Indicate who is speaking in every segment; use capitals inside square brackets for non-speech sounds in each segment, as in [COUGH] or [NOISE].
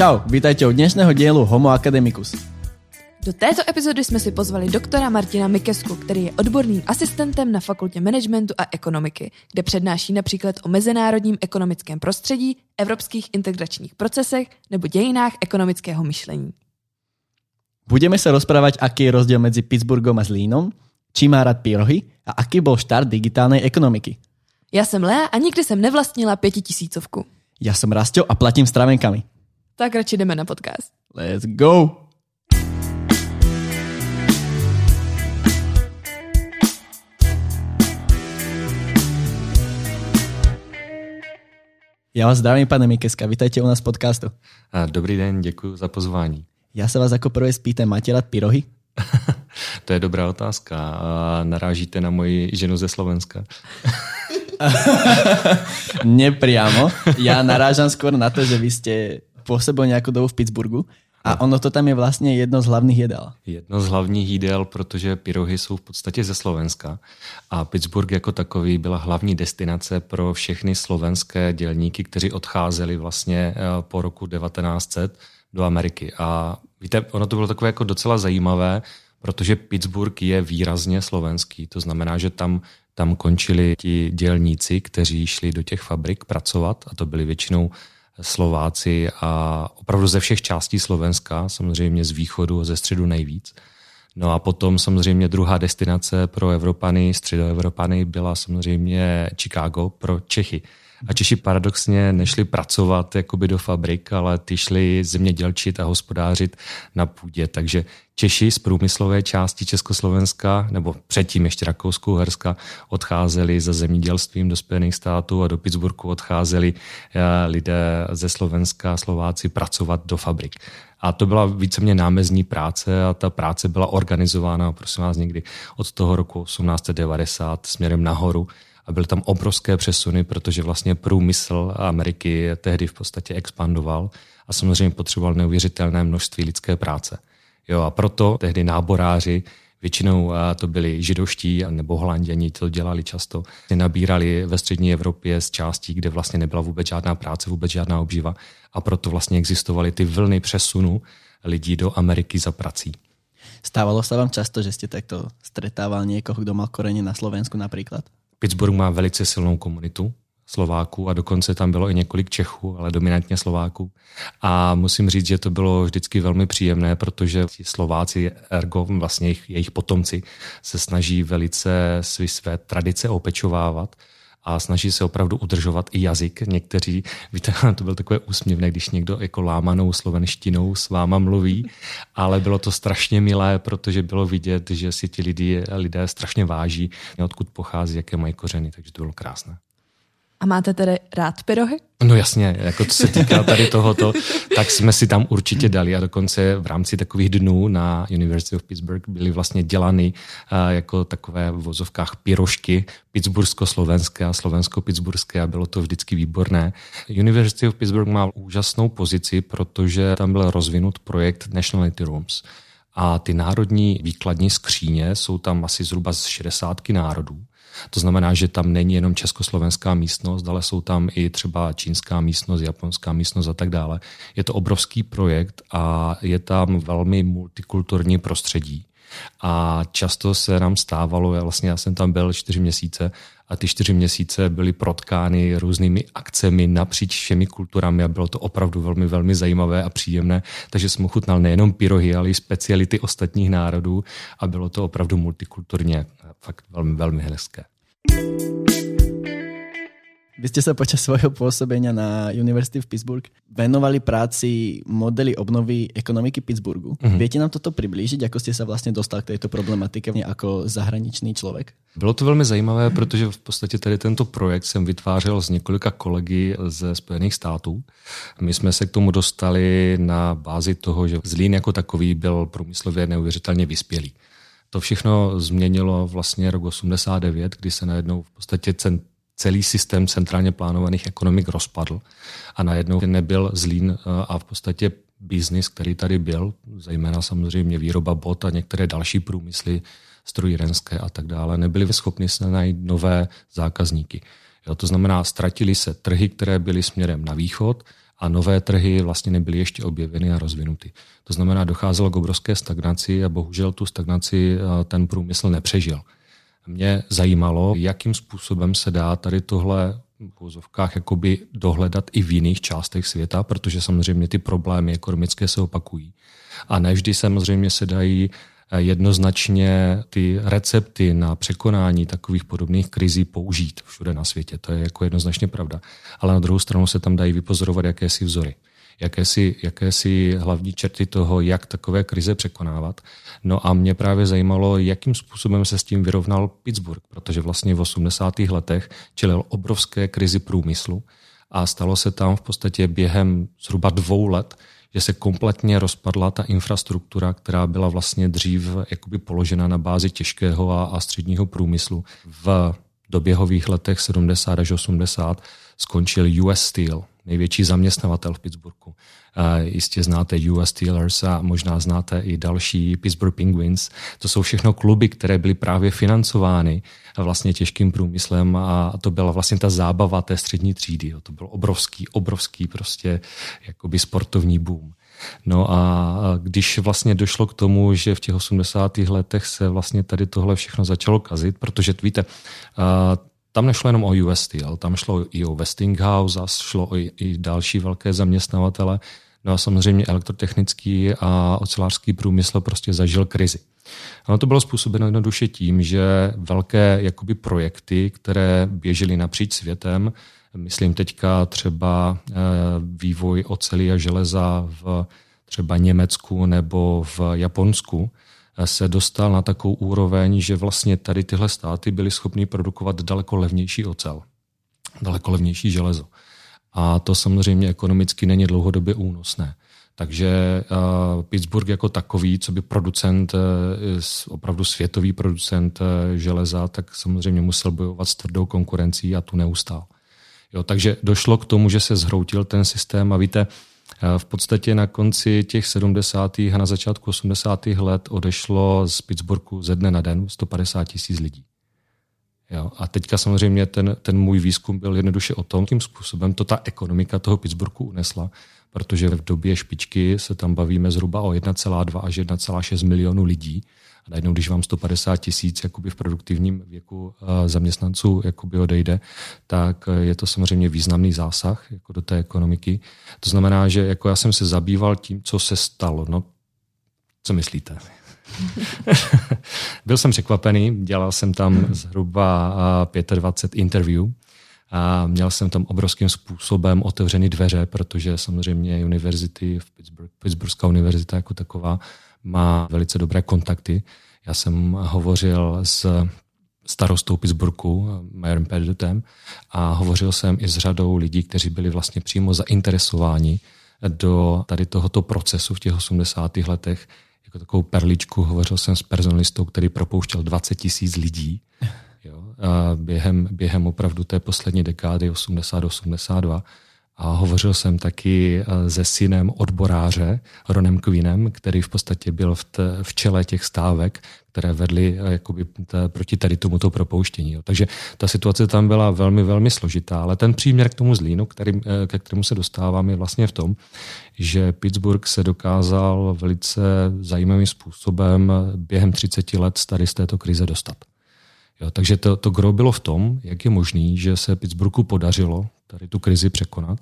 Speaker 1: Čau, vítajte u dnešného dielu Homo Academicus.
Speaker 2: Do této epizody jsme si pozvali doktora Martina Mikesku, který je odborným asistentem na fakultě managementu a ekonomiky, kde přednáší například o mezinárodním ekonomickém prostředí, evropských integračních procesech nebo dějinách ekonomického myšlení.
Speaker 1: Budeme se rozprávať, aký je rozdiel medzi Pittsburghom a Zlínom, či má rád pyrohy a aký bol štart digitálnej ekonomiky.
Speaker 2: Já jsem Lea a nikdy jsem nevlastnila pětitisícovku.
Speaker 1: Ja som Rastio a platím stravenkami.
Speaker 2: Tak radši jdeme na podcast.
Speaker 1: Let's go! Já vás zdravím, pane Mikeska, vítajte u nás v podcastu.
Speaker 3: Dobrý den, děkuji za pozvání.
Speaker 1: Já se vás jako prvé spýtam, máte rád pyrohy? [LAUGHS]
Speaker 3: to je dobrá otázka. Narážíte na moji ženu ze Slovenska. [LAUGHS]
Speaker 1: Nepriamo. Ja narážam skôr na to, že vy ste pôsobili nejakú dobu v Pittsburghu a ono to tam je vlastně jedno z hlavních jedel.
Speaker 3: Jedno z hlavních jídel, protože pyrohy jsou v podstatě ze Slovenska. A Pittsburgh jako takový byla hlavní destinace pro všechny slovenské dělníky, kteří odcházeli vlastně eh, po roku 1900 do Ameriky. A víte, ono to bylo takové jako docela zajímavé, protože Pittsburgh je výrazně slovenský. To znamená, že tam, tam končili ti dělníci, kteří šli do těch fabrik pracovat a to byli většinou Slováci a opravdu ze všech částí Slovenska, samozřejmě z východu a ze středu nejvíc. No a potom samozřejmě druhá destinace pro Evropany, středoevropany byla samozřejmě Chicago pro Čechy. A Češi paradoxně nešli pracovat jakoby do fabrik, ale ty šli zemědělčit a hospodářit na půdě. Takže Češi z průmyslové části Československa, nebo předtím ještě Rakouskou Herska, odcházeli za zemědělstvím do Spojených států a do Pittsburghu odcházeli eh, lidé ze Slovenska, Slováci pracovat do fabrik. A to byla víceméně námezní práce a ta práce byla organizována, prosím vás, někdy od toho roku 1890 směrem nahoru a byly tam obrovské přesuny, protože vlastně průmysl Ameriky tehdy v podstatě expandoval a samozřejmě potřeboval neuvěřitelné množství lidské práce. Jo, a proto tehdy náboráři, většinou to byli židovští nebo holanděni, to dělali často, nabírali ve střední Evropě z částí, kde vlastně nebyla vůbec žádná práce, vůbec žádná obživa a proto vlastně existovaly ty vlny přesunu lidí do Ameriky za prací.
Speaker 1: Stávalo se vám často, že jste takto stretával někoho, kdo mal korene na Slovensku například?
Speaker 3: Pittsburgh má velice silnou komunitu Slováků a dokonce tam bylo i několik Čechů, ale dominantně Slováků. A musím říct, že to bylo vždycky velmi příjemné, protože Slováci, ergo vlastně jejich, jejich potomci, se snaží velice své, své tradice opečovávat a snaží se opravdu udržovat i jazyk. Někteří, [LAUGHS] víte, to byl takové úsměvné, když někdo jako lámanou slovenštinou s váma mluví, [LAUGHS] ale bylo to strašně milé, protože bylo vidět, že si ti lidé, lidé strašně váží, odkud pochází, jaké mají kořeny, takže to bylo krásné.
Speaker 2: A máte tedy rád pyrohy?
Speaker 3: No jasně, jako co se týká tady tohoto, tak jsme si tam určitě dali a dokonce v rámci takových dnů na University of Pittsburgh byly vlastně dělány uh, jako takové v vozovkách pyrošky pittsburgsko-slovenské a slovensko-pittsburgské a bylo to vždycky výborné. University of Pittsburgh má úžasnou pozici, protože tam byl rozvinut projekt Nationality Rooms. A ty národní výkladní skříně jsou tam asi zhruba z 60 národů. To znamená, že tam není jenom československá místnost, ale jsou tam i třeba čínská místnost, japonská místnost a tak dále. Je to obrovský projekt a je tam velmi multikulturní prostředí. A často se nám stávalo, já vlastně já jsem tam byl čtyři měsíce a ty čtyři měsíce byly protkány různými akcemi napříč všemi kulturami a bylo to opravdu velmi, velmi zajímavé a příjemné. Takže jsem ochutnal nejenom pyrohy, ale i speciality ostatních národů a bylo to opravdu multikulturně fakt velmi, velmi hezké.
Speaker 1: Vy ste sa počas svojho pôsobenia na University v Pittsburgh venovali práci modely obnovy ekonomiky Pittsburghu. Mm-hmm. Viete nám toto přiblížit, jako jste se vlastně dostal k této problematike jako zahraničný člověk?
Speaker 3: Bylo to velmi zajímavé, protože v podstatě tady tento projekt jsem vytvářel s několika kolegy ze Spojených států. My jsme se k tomu dostali na bázi toho, že Zlín jako takový byl průmyslově neuvěřitelně vyspělý. To všechno změnilo vlastně rok 89, kdy se najednou v podstatě celý systém centrálně plánovaných ekonomik rozpadl a najednou nebyl Zlín eh, a v podstatě biznis, který tady byl, zejména samozřejmě výroba bot a některé další průmysly, strojírenské a tak dále, nebyli schopni se najít nové zákazníky. Jo, to znamená, ztratili se trhy, které byly směrem na východ a nové trhy vlastně nebyly ještě objeveny a rozvinuty. To znamená, docházelo k obrovské stagnaci a bohužel tu stagnaci ten průmysl nepřežil. Mě zajímalo, jakým způsobem se dá tady tohle v úzovkách jakoby dohledat i v jiných částech světa, protože samozřejmě ty problémy ekonomické se opakují. A nevždy samozřejmě se dají eh, jednoznačně ty recepty na překonání takových podobných krizí použít všude na světě. To je jako jednoznačně pravda. Ale na druhou stranu se tam dají vypozorovat jakési vzory jakési, jakési hlavní čerty toho, jak takové krize překonávat. No a mě právě zajímalo, jakým způsobem se s tím vyrovnal Pittsburgh, protože vlastně v 80. letech čelil obrovské krizi průmyslu a stalo se tam v podstatě během zhruba dvou let, že se kompletně rozpadla ta infrastruktura, která byla vlastně dřív jakoby položena na bázi těžkého a, a středního průmyslu. V doběhových letech 70 až 80 skončil US Steel, největší zaměstnavatel v Pittsburghu. Jistě znáte US Steelers a možná znáte i další Pittsburgh Penguins. To jsou všechno kluby, které byly právě financovány vlastně těžkým průmyslem a to byla vlastně ta zábava té střední třídy. To byl obrovský, obrovský prostě jakoby sportovní boom. No a když vlastně došlo k tomu, že v těch 80. letech se vlastně tady tohle všechno začalo kazit, protože víte, tam nešlo jenom o US Steel, tam šlo i o Westinghouse a šlo i, i další velké zaměstnavatele. No a samozřejmě elektrotechnický a ocelářský průmysl prostě zažil krizi. Ono to bylo způsobeno jednoduše tím, že velké jakoby projekty, které běžely napříč světem, myslím teďka třeba eh, vývoj oceli a železa v třeba Německu nebo v Japonsku, se dostal na takovou úroveň, že vlastně tady tyhle státy byly schopny produkovat daleko levnější ocel, daleko levnější železo. A to samozřejmě ekonomicky není dlouhodobě únosné. Takže uh, Pittsburgh jako takový, co by producent, uh, opravdu světový producent uh, železa, tak samozřejmě musel bojovat s tvrdou konkurencí a tu neustál. Jo, takže došlo k tomu, že se zhroutil ten systém a víte, v podstatě na konci těch 70. a na začátku 80. let odešlo z Pittsburghu ze dne na den 150 tisíc lidí. Jo. A teďka samozřejmě ten, ten můj výzkum byl jednoduše o tom, jakým způsobem to ta ekonomika toho Pittsburghu unesla, protože v době špičky se tam bavíme zhruba o 1,2 až 1,6 milionu lidí a najednou, když vám 150 tisíc v produktivním věku eh, zaměstnanců jakoby odejde, tak eh, je to samozřejmě významný zásah jako do té ekonomiky. To znamená, že jako já jsem se zabýval tím, co se stalo. No, co myslíte? [LAUGHS] Byl jsem překvapený, dělal jsem tam zhruba 25 eh, interview a měl jsem tam obrovským způsobem otevřený dveře, protože samozřejmě univerzity v Pittsburgh, Pittsburghská univerzita jako taková má velice dobré kontakty. Já jsem hovořil s starostou Pittsburghu, Mayorem Pedotem, a hovořil jsem i s řadou lidí, kteří byli vlastně přímo zainteresováni do tady tohoto procesu v těch 80. letech. Jako takovou perličku hovořil jsem s personalistou, který propouštěl 20 tisíc lidí jo, během, během opravdu té poslední dekády 80-82 a hovořil jsem taky eh, se synem odboráře, Ronem Queenem, který v podstatě byl v, t, v čele těch stávek, které vedly eh, jakoby t, proti tady tomuto propouštění. Takže ta situace tam byla velmi, velmi složitá, ale ten příměr k tomu zlínu, který, eh, ke kterému se dostávám, je vlastně v tom, že Pittsburgh se dokázal velice zajímavým způsobem během 30 let tady z této krize dostat. Jo, takže to, to gro bylo v tom, jak je možný, že se Pittsburghu podařilo tady tu krizi překonat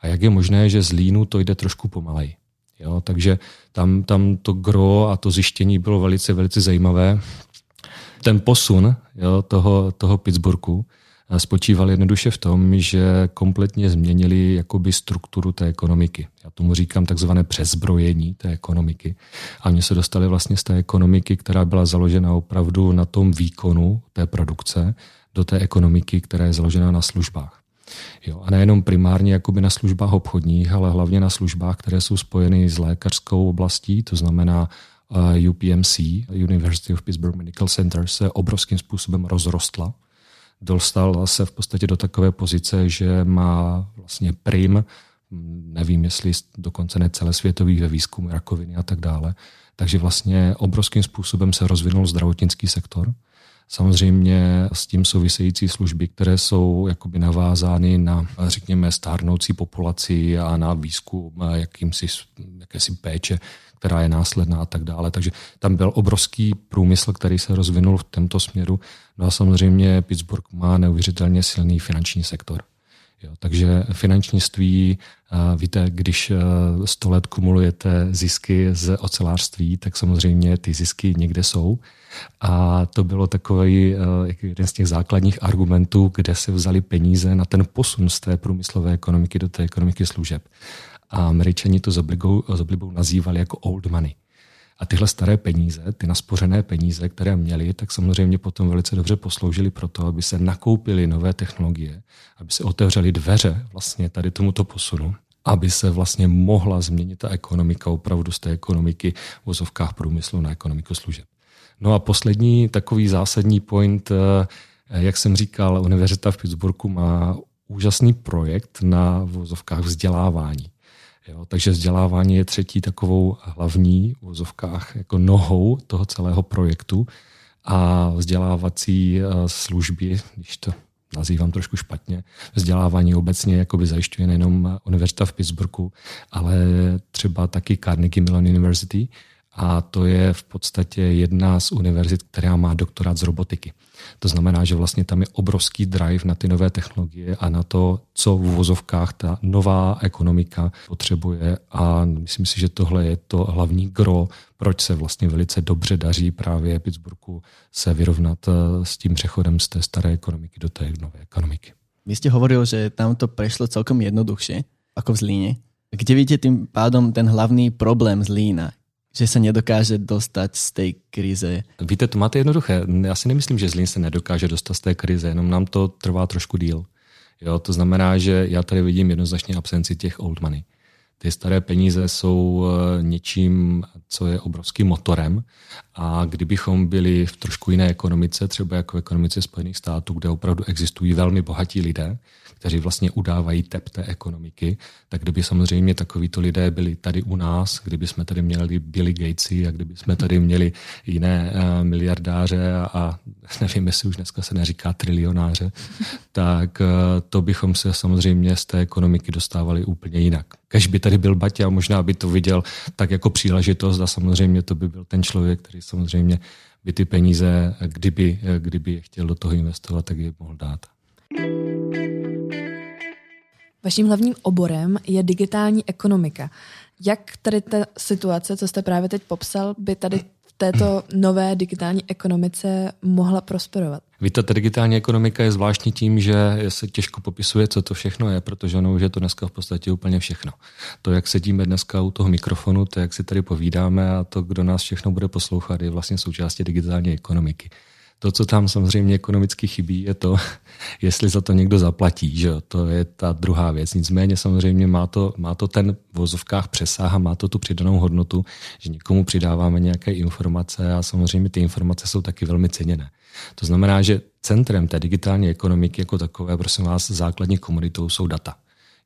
Speaker 3: a jak je možné, že z Línu to jde trošku pomaleji. Jo, takže tam, tam to gro a to zjištění bylo velice, velice zajímavé. Ten posun jo, toho, toho Pittsburghu spočíval jednoduše v tom, že kompletně změnili jakoby strukturu té ekonomiky. Já tomu říkám takzvané přezbrojení té ekonomiky. A oni se dostali vlastně z té ekonomiky, která byla založena opravdu na tom výkonu té produkce, do té ekonomiky, která je založena na službách. Jo, a nejenom primárně jakoby na službách obchodních, ale hlavně na službách, které jsou spojeny s lékařskou oblastí, to znamená uh, UPMC, University of Pittsburgh Medical Center, se obrovským způsobem rozrostla dostal se v podstatě do takové pozice, že má vlastně prim, nevím, jestli dokonce ne celosvětový ve výzkumu rakoviny a tak dále. Takže vlastně obrovským způsobem se rozvinul zdravotnický sektor. Samozřejmě s tím související služby, které jsou jakoby navázány na, řekněme, stárnoucí populaci a na výzkum jakýmsi, jakési péče, která je následná a tak dále. Takže tam byl obrovský průmysl, který se rozvinul v tomto směru. No a samozřejmě Pittsburgh má neuvěřitelně silný finanční sektor. Jo, takže finančnictví, víte, když 100 let kumulujete zisky z ocelářství, tak samozřejmě ty zisky někde jsou. A to bylo takový jeden z těch základních argumentů, kde se vzali peníze na ten posun z té průmyslové ekonomiky do té ekonomiky služeb. A američani to s oblibou, s oblibou nazývali jako old money. A tyhle staré peníze, ty naspořené peníze, které měli, tak samozřejmě potom velice dobře posloužily pro to, aby se nakoupily nové technologie, aby se otevřely dveře vlastně tady tomuto posunu, aby se vlastně mohla změnit ta ekonomika opravdu z té ekonomiky v vozovkách průmyslu na ekonomiku služeb. No a poslední takový zásadní point, eh, jak jsem říkal, Univerzita v Pittsburghu má úžasný projekt na vozovkách vzdělávání. Jo, takže vzdělávání je třetí takovou hlavní v vozovkách jako nohou toho celého projektu. A vzdělávací eh, služby, když to nazývám trošku špatně, vzdělávání obecně jakoby zajišťuje nejenom Univerzita v Pittsburghu, ale třeba taky Carnegie Mellon University, a to je v podstatě jedna z univerzit, která má doktorát z robotiky. To znamená, že vlastně tam je obrovský drive na ty nové technologie a na to, co v uvozovkách ta nová ekonomika potřebuje a myslím si, že tohle je to hlavní gro, proč se vlastně velice dobře daří právě Pittsburghu se vyrovnat eh, s tím přechodem z té staré ekonomiky do té nové ekonomiky.
Speaker 1: Vy jste hovoril, že tam to prešlo celkom jednoduchšie, ako v Zlíne. Kde vidíte tým pádom ten hlavný problém Zlína? Že se nedokáže dostat z té krize.
Speaker 3: Víte, to máte jednoduché. Já si nemyslím, že Zlín se nedokáže dostat z té krize, jenom nám to trvá trošku díl. Jo, to znamená, že já tady vidím jednoznačně absenci těch old money. Ty staré peníze jsou eh, něčím, co je obrovským motorem a kdybychom byli v trošku jiné ekonomice, třeba jako ekonomice Spojených států, kde opravdu existují velmi bohatí lidé, kteří vlastně udávají tep té ekonomiky, tak kdyby samozřejmě takovýto lidé byli tady u nás, kdyby jsme tady měli Billy Gatesy a kdyby jsme tady měli jiné uh, miliardáře a, a [LAUGHS] nevím, jestli už dneska se neříká trilionáře, tak uh, to bychom se samozřejmě z té ekonomiky dostávali úplně jinak. Kež by tady byl Baťa, možná by to viděl tak jako příležitost a samozřejmě to by byl ten člověk, který samozřejmě by ty peníze, kdyby, kdyby je chtěl do toho investovat, tak je mohl dát.
Speaker 2: Vaším hlavním oborem je digitální ekonomika. Jak tady ta situace, co jste právě teď popsal, by tady v této nové digitální ekonomice mohla prosperovat?
Speaker 3: Víte, ta digitální ekonomika je zvláštní tím, že se těžko popisuje, co to všechno je, protože ono už je to dneska v podstatě úplně všechno. To, jak sedíme dneska u toho mikrofonu, to, jak si tady povídáme a to, kdo nás všechno bude poslouchat, je vlastně součástí digitální ekonomiky. To, co tam samozřejmě ekonomicky chybí, je to, [LAUGHS] jestli za to někdo zaplatí. Že? To je ta druhá věc. Nicméně samozřejmě má to, má to ten v vozovkách přesah a má to tu přidanou hodnotu, že někomu přidáváme nějaké informace a samozřejmě ty informace jsou taky velmi ceněné. To znamená, že centrem té digitální ekonomiky jako takové, prosím vás, základní komunitou jsou data.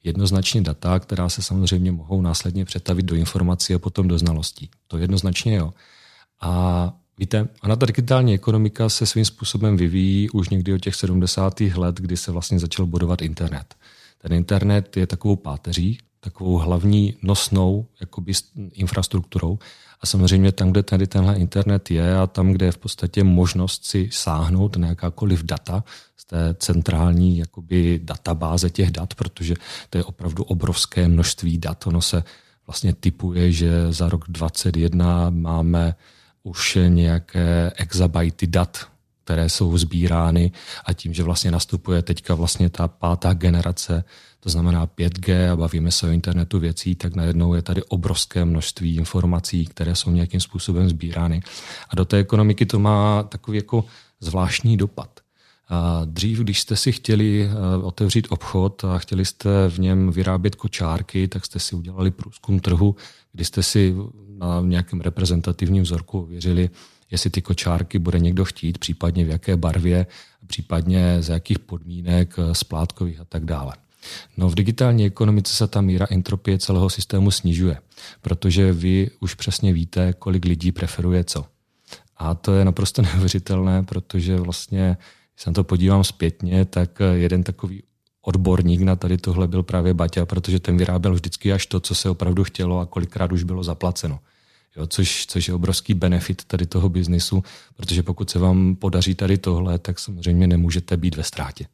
Speaker 3: Jednoznačně data, která se samozřejmě mohou následně přetavit do informací a potom do znalostí. To jednoznačně jo. A Víte, ona ta digitální ekonomika se svým způsobem vyvíjí už někdy od těch 70. let, kdy se vlastně začal budovat internet. Ten internet je takovou páteří, takovou hlavní nosnou jakoby, infrastrukturou. A samozřejmě tam, kde tady tenhle internet je a tam, kde je v podstatě možnost si sáhnout na jakákoliv data z té centrální jakoby, databáze těch dat, protože to je opravdu obrovské množství dat. Ono se vlastně typuje, že za rok 2021 máme už nějaké exabajty dat, které jsou sbírány a tím, že vlastně nastupuje teďka vlastně ta pátá generace, to znamená 5G a bavíme se o internetu věcí, tak najednou je tady obrovské množství informací, které jsou nějakým způsobem sbírány. A do té ekonomiky to má takový jako zvláštní dopad. Dřív, když jste si chtěli eh, otevřít obchod a chtěli jste v něm vyrábět kočárky, tak jste si udělali průzkum trhu, kdy jste si na nějakém reprezentativním vzorku věřili, jestli ty kočárky bude někdo chtít, případně v jaké barvě, případně z jakých podmínek, eh, splátkových a tak dále. No v digitální ekonomice se ta míra entropie celého systému snižuje, protože vy už přesně víte, kolik lidí preferuje co. A to je naprosto [LAUGHS] neuvěřitelné, protože vlastně, když se na to podívám zpětně, tak jeden takový odborník na tady tohle byl právě Baťa, protože ten vyráběl vždycky až to, co se opravdu chtělo a kolikrát už bylo zaplaceno. Jo, což, což je obrovský benefit tady toho biznisu, protože pokud se vám podaří tady tohle, tak samozřejmě nemůžete být ve ztrátě.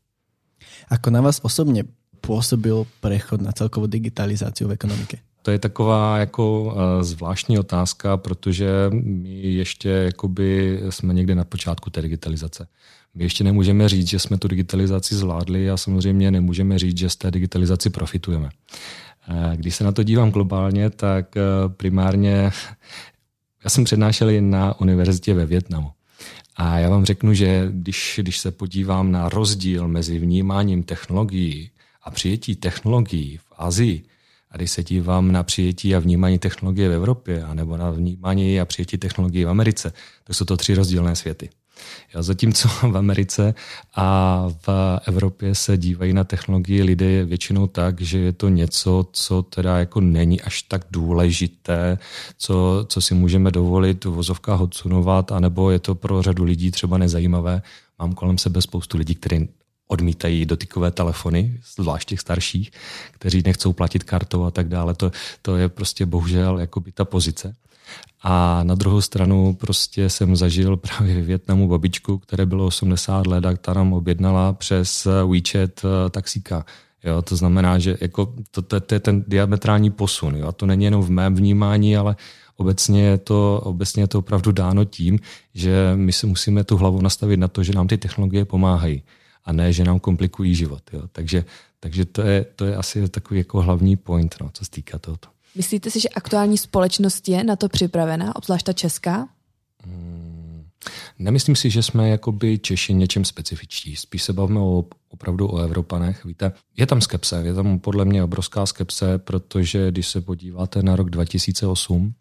Speaker 1: Ako na vás osobně působil přechod na celkovou digitalizaci v ekonomice?
Speaker 3: To je taková jako eh, zvláštní otázka, protože my ještě jakoby jsme někde na počátku té digitalizace. My ještě nemůžeme říct, že jsme tu digitalizaci zvládli a samozřejmě nemůžeme říct, že z té digitalizaci profitujeme. Eh, když se na to dívám globálně, tak eh, primárně já jsem přednášel jen na univerzitě ve Větnamu. A já vám řeknu, že když, když se podívám na rozdíl mezi vnímáním technologií a přijetí technologií v Azii, a když se dívám na přijetí a vnímání technologie v Evropě, anebo na vnímání a přijetí technologií v Americe, tak jsou to tři rozdílné světy. Jo, zatímco [LAUGHS] v Americe a v Evropě se dívají na technologii lidé většinou tak, že je to něco, co teda jako není až tak důležité, co, co si můžeme dovolit v vozovkách odsunovat, anebo je to pro řadu lidí třeba nezajímavé. Mám kolem sebe spoustu lidí, kteří odmítají dotykové telefony, zvlášť těch starších, kteří nechcou platit kartou a tak dále. To, to je prostě bohužel jakoby ta pozice. A na druhou stranu prostě jsem zažil právě v Větnamu babičku, které bylo 80 let a ta nám objednala přes WeChat eh, taxíka. Jo, to znamená, že jako to, to, to je ten diametrální posun. Jo? A to není jenom v mém vnímání, ale obecně je, to, obecně je to opravdu dáno tím, že my si musíme tu hlavu nastavit na to, že nám ty technologie pomáhají a ne, že nám komplikují život. Jo? Takže, takže to, je, to je asi takový jako hlavní point, no, co se týká tohoto.
Speaker 2: Myslíte si, že aktuální společnost je na to připravená, obzvlášť ta česká?
Speaker 3: Hmm, nemyslím si, že jsme jakoby Češi něčem specifičtí. Spíš se bavíme o, opravdu o Evropanech. Víte, je tam skepse, je tam podle mě obrovská skepse, protože když se podíváte na rok 2008,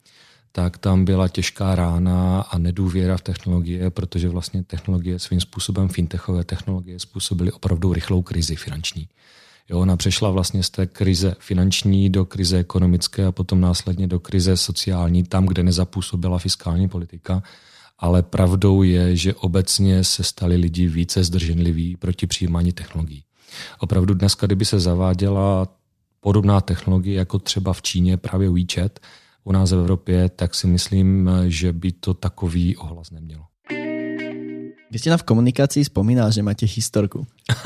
Speaker 3: tak tam byla těžká rána a nedůvěra v technologie, protože vlastně technologie svým způsobem fintechové technologie způsobily opravdu rychlou krizi finanční. Jo, ona přešla vlastně z té krize finanční do krize ekonomické a potom následně do krize sociální, tam, kde nezapůsobila fiskální politika. Ale pravdou je, že obecně se stali lidi více zdrženliví proti přijímání technologií. Opravdu dneska, kdyby se zaváděla podobná technologie, jako třeba v Číně právě WeChat, u nás v Evropě, tak si myslím, že by to takový ohlas nemělo.
Speaker 1: Vy ste nám v komunikácii spomínal, že máte historku, [LAUGHS]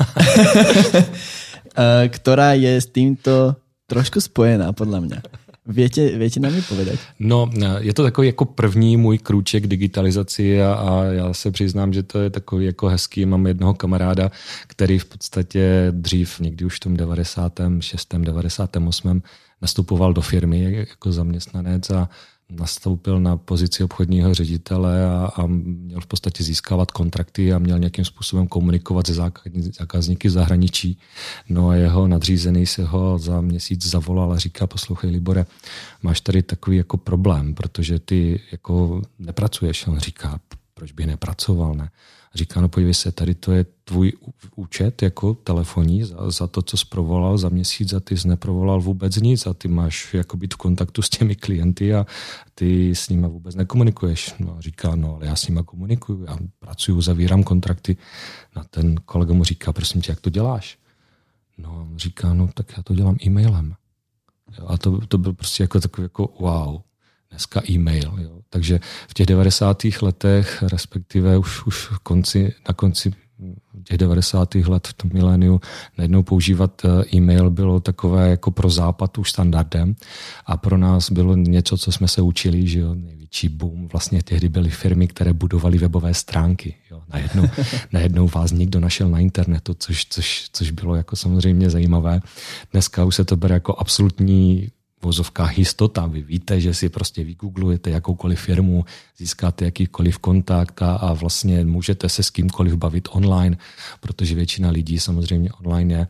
Speaker 1: ktorá je s týmto trošku spojená, podľa mňa. Viete, viete nám povedať?
Speaker 3: No, je to takový jako první můj krůček digitalizaci a, a já se přiznám, že to je takový jako hezký. Mám jednoho kamaráda, který v podstatě dřív, někdy už v tom 96. 98. nastupoval do firmy jako zaměstnanec a nastoupil na pozici obchodního ředitele a, a měl v podstatě získávat kontrakty a měl nějakým způsobem komunikovat se zákazníky v zahraničí. No a jeho nadřízený se ho za měsíc zavolal a říká, poslouchej Libore, máš tady takový jako problém, protože ty jako nepracuješ. On říká, proč by nepracoval, ne? Říká, no podívej se, tady to je tvůj účet jako telefonní za, za to, co zprovolal za měsíc a ty jsi neprovolal vůbec nic a ty máš jako být v kontaktu s těmi klienty a ty s nimi vůbec nekomunikuješ. No a říká, no ale já s nimi komunikuju, já pracuju, zavírám kontrakty. No ten kolega mu říká, prosím tě, jak to děláš? No a on říká, no tak já to dělám e-mailem. A to, to byl prostě jako takový jako wow dneska e-mail. Jo. Takže v těch 90. letech, respektive už, už konci, na konci těch 90. let v tom miléniu najednou používat eh, e-mail bylo takové jako pro západ už standardem a pro nás bylo něco, co jsme se učili, že jo, největší boom. Vlastně tehdy byly firmy, které budovaly webové stránky. Jo. Najednou, [LAUGHS] najednou vás někdo našel na internetu, což, což, což bylo jako samozřejmě zajímavé. Dneska už se to bere jako absolutní vozovkách jistota. Vy víte, že si prostě vygooglujete jakoukoliv firmu, získáte jakýkoliv kontakt a, a vlastně můžete se s kýmkoliv bavit online, protože většina lidí samozřejmě online je,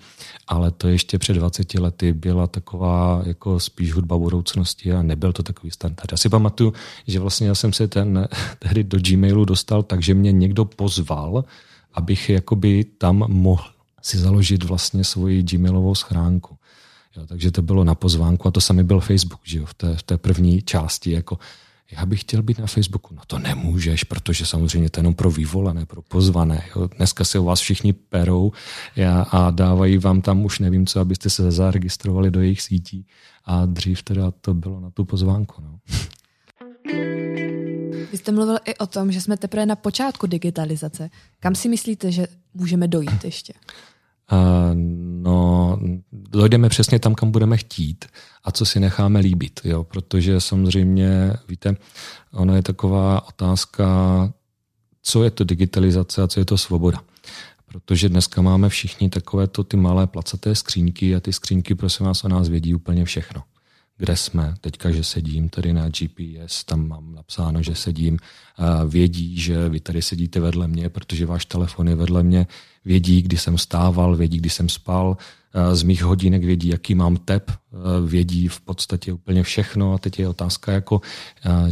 Speaker 3: ale to ještě před 20 lety byla taková jako spíš hudba budoucnosti a nebyl to takový standard. Já si pamatuju, že vlastně já jsem se ten [LAUGHS] tehdy do Gmailu dostal tak, že mě někdo pozval, abych jakoby tam mohl si založit vlastně svoji Gmailovou schránku. Jo, takže to bylo na pozvánku a to sami byl Facebook že jo, v, té, v té první části. Jako, já bych chtěl být na Facebooku. No to nemůžeš, protože samozřejmě to je jenom pro vyvolené, pro pozvané. Jo. Dneska se o vás všichni perou a dávají vám tam už nevím co, abyste se zaregistrovali do jejich sítí. A dřív teda to bylo na tu pozvánku. No.
Speaker 2: Vy jste mluvil i o tom, že jsme teprve na počátku digitalizace. Kam si myslíte, že můžeme dojít ještě?
Speaker 3: Uh, no, dojdeme přesně tam, kam budeme chtít a co si necháme líbit, jo? protože samozřejmě, víte, ono je taková otázka, co je to digitalizace a co je to svoboda. Protože dneska máme všichni takovéto ty malé placaté skřínky a ty skřínky, prosím vás, o nás vědí úplně všechno kde jsme. Teďka, že sedím tady na GPS, tam mám napsáno, že sedím, vědí, že vy tady sedíte vedle mě, protože váš telefon je vedle mě, vědí, kdy jsem stával, vědí, kdy jsem spal, z mých hodinek vědí, jaký mám tep, vědí v podstatě úplně všechno. A teď je otázka, jako,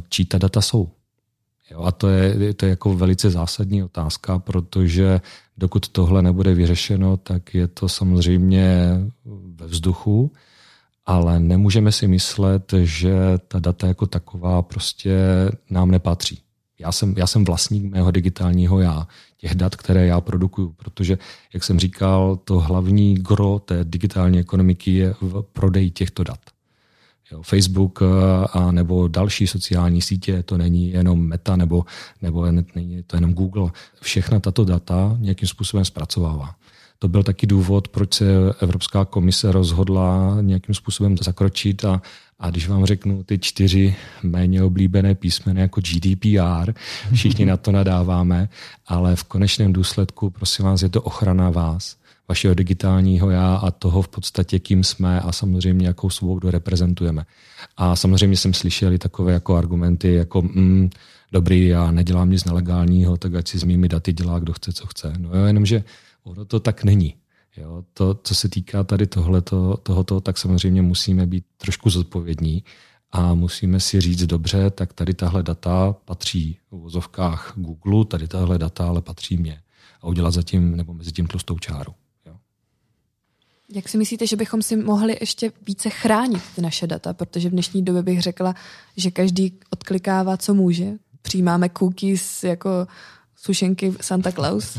Speaker 3: čí ta data jsou. Jo, a to je, to je jako velice zásadní otázka, protože dokud tohle nebude vyřešeno, tak je to samozřejmě ve vzduchu ale nemůžeme si myslet, že ta data jako taková prostě nám nepatří. Já jsem, já jsem vlastník mého digitálního já, těch dat, které já produkuju, protože, jak jsem říkal, to hlavní gro té digitální ekonomiky je v prodeji těchto dat. Jo, Facebook eh, a nebo další sociální sítě, to není jenom Meta nebo, nebo není to jenom Google. Všechna tato data nějakým způsobem zpracovává. To byl taky důvod, proč se Evropská komise rozhodla nějakým způsobem zakročit a, a když vám řeknu ty čtyři méně oblíbené písmeny jako GDPR, [LAUGHS] všichni na to nadáváme, ale v konečném důsledku, prosím vás, je to ochrana vás, vašeho digitálního já a toho v podstatě, kým jsme a samozřejmě jakou svobodu reprezentujeme. A samozřejmě jsem slyšel i takové jako argumenty, jako mm, dobrý, já nedělám nic nelegálního, tak ať si s mými daty dělá, kdo chce, co chce. No jo, jenomže Ono to tak není. Jo, to, co se týká tady tohleto, tohoto, tak samozřejmě musíme být trošku zodpovědní a musíme si říct dobře, tak tady tahle data patří v vozovkách Google, tady tahle data ale patří mně. A udělat zatím nebo mezi tím tlustou čáru. Jo.
Speaker 2: Jak si myslíte, že bychom si mohli ještě více chránit ty naše data? Protože v dnešní době bych řekla, že každý odklikává, co může. Přijímáme cookies jako sušenky Santa Claus.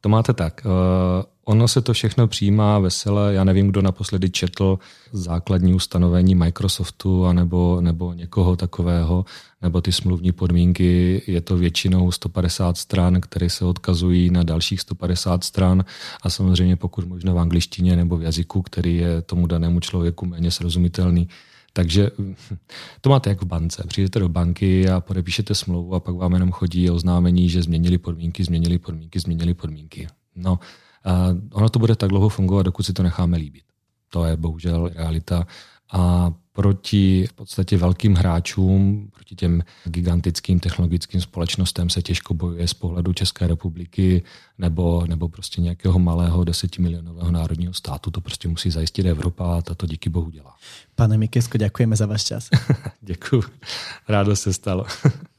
Speaker 3: To máte tak. Uh, ono se to všechno přijímá veselé. Já nevím, kdo naposledy četl základní ustanovení Microsoftu anebo, nebo někoho takového, nebo ty smluvní podmínky. Je to většinou 150 stran, které se odkazují na dalších 150 stran a samozřejmě pokud možno v angličtině nebo v jazyku, který je tomu danému člověku méně srozumitelný. Takže [LAUGHS] to máte jak v bance. Přijdete do banky a podepíšete smlouvu a pak vám jenom chodí oznámení, že změnili podmínky, změnili podmínky, změnili podmínky. No, a ono to bude tak dlouho fungovat, dokud si to necháme líbit. To je bohužel realita. A proti v podstatě velkým hráčům, proti těm gigantickým technologickým společnostem se těžko bojuje z pohledu České republiky nebo, nebo prostě nějakého malého desetimilionového národního státu. To prostě musí zajistit Evropa a to díky bohu dělá.
Speaker 1: Pane Mikesko, děkujeme za váš čas. [LAUGHS]
Speaker 3: Děkuji. Rádo se stalo. [LAUGHS]